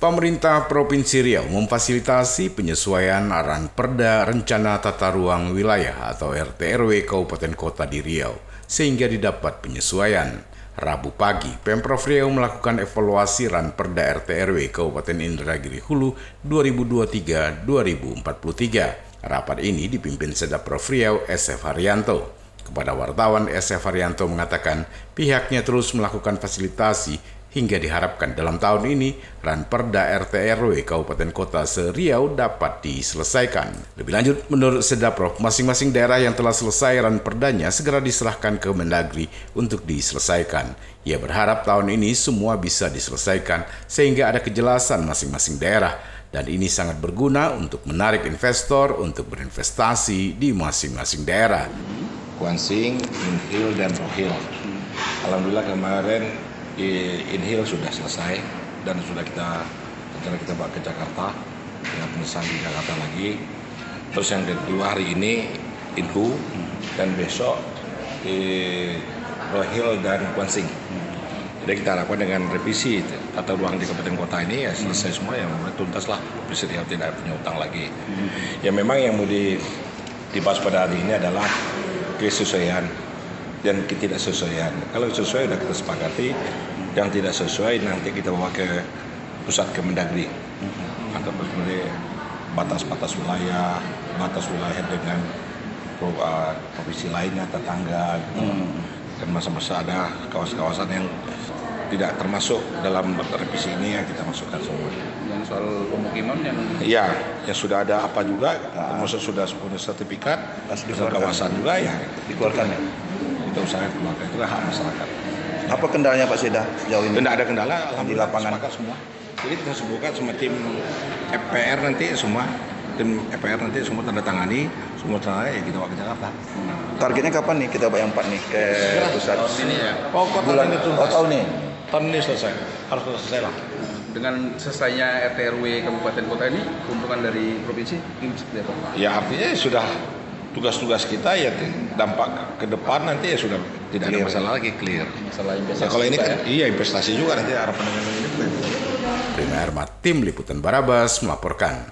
Pemerintah Provinsi Riau memfasilitasi penyesuaian arahan Perda Rencana Tata Ruang Wilayah atau RTRW Kabupaten Kota di Riau sehingga didapat penyesuaian. Rabu pagi, Pemprov Riau melakukan evaluasi RAN Perda RTRW Kabupaten Indragiri Hulu 2023-2043. Rapat ini dipimpin Sedapro Riau SF Haryanto. Kepada wartawan, SF Haryanto mengatakan pihaknya terus melakukan fasilitasi hingga diharapkan dalam tahun ini RAN Perda RT RW Kabupaten Kota Seriau dapat diselesaikan. Lebih lanjut, menurut Sedaprov, masing-masing daerah yang telah selesai RAN Perdanya segera diserahkan ke Mendagri untuk diselesaikan. Ia berharap tahun ini semua bisa diselesaikan sehingga ada kejelasan masing-masing daerah dan ini sangat berguna untuk menarik investor untuk berinvestasi di masing-masing daerah. Kuansing, Inhil, dan Rohil. Alhamdulillah kemarin Inhil sudah selesai dan sudah kita rencana kita bawa ke Jakarta dengan pemesan di Jakarta lagi. Terus yang kedua hari ini Inhu dan besok di Rohil dan Kuansing. Jadi kita lakukan dengan revisi tata ruang di kabupaten kota ini ya selesai semua yang tuntas lah bisa tidak punya utang lagi. Ya memang yang mau dibahas pada hari ini adalah kesesuaian dan ketidaksesuaian. Kalau sesuai sudah kita sepakati, yang tidak sesuai nanti kita bawa ke pusat Kemendagri atau sebenarnya batas-batas wilayah, batas wilayah dengan uh, provinsi lainnya, tetangga, gitu. hmm. dan masa-masa ada kawasan-kawasan yang tidak termasuk dalam revisi ini yang kita masukkan semua. Yang soal pemukiman yang Iya, yang sudah ada apa juga, nah. termasuk sudah punya sertifikat, sudah kawasan juga ya dikeluarkan ya itu usaha keluarga itu hak masyarakat. Apa kendalanya Pak Seda jauh ini? Tidak ada kendala, di lapangan semua. Jadi kita sebutkan semua tim FPR nanti semua tim FPR nanti semua tanda tangani semua tanda ya kita bawa ke Jakarta. Targetnya kapan nih kita bayang empat nih ke pusat? Tahun ini ya. Oh, bulan ini tuh. Oh, tahun ini. Tahun ini selesai. Harus selesai lah. Dengan selesainya RT kabupaten kota ini keuntungan dari provinsi Ya artinya sudah tugas-tugas kita ya dampak ke depan nanti ya sudah tidak clear. ada masalah lagi clear. Masalah investasi. Nah, kalau ini kan ya? iya investasi juga nanti harapan dengan ini. Prima Ermat, tim liputan Barabas melaporkan.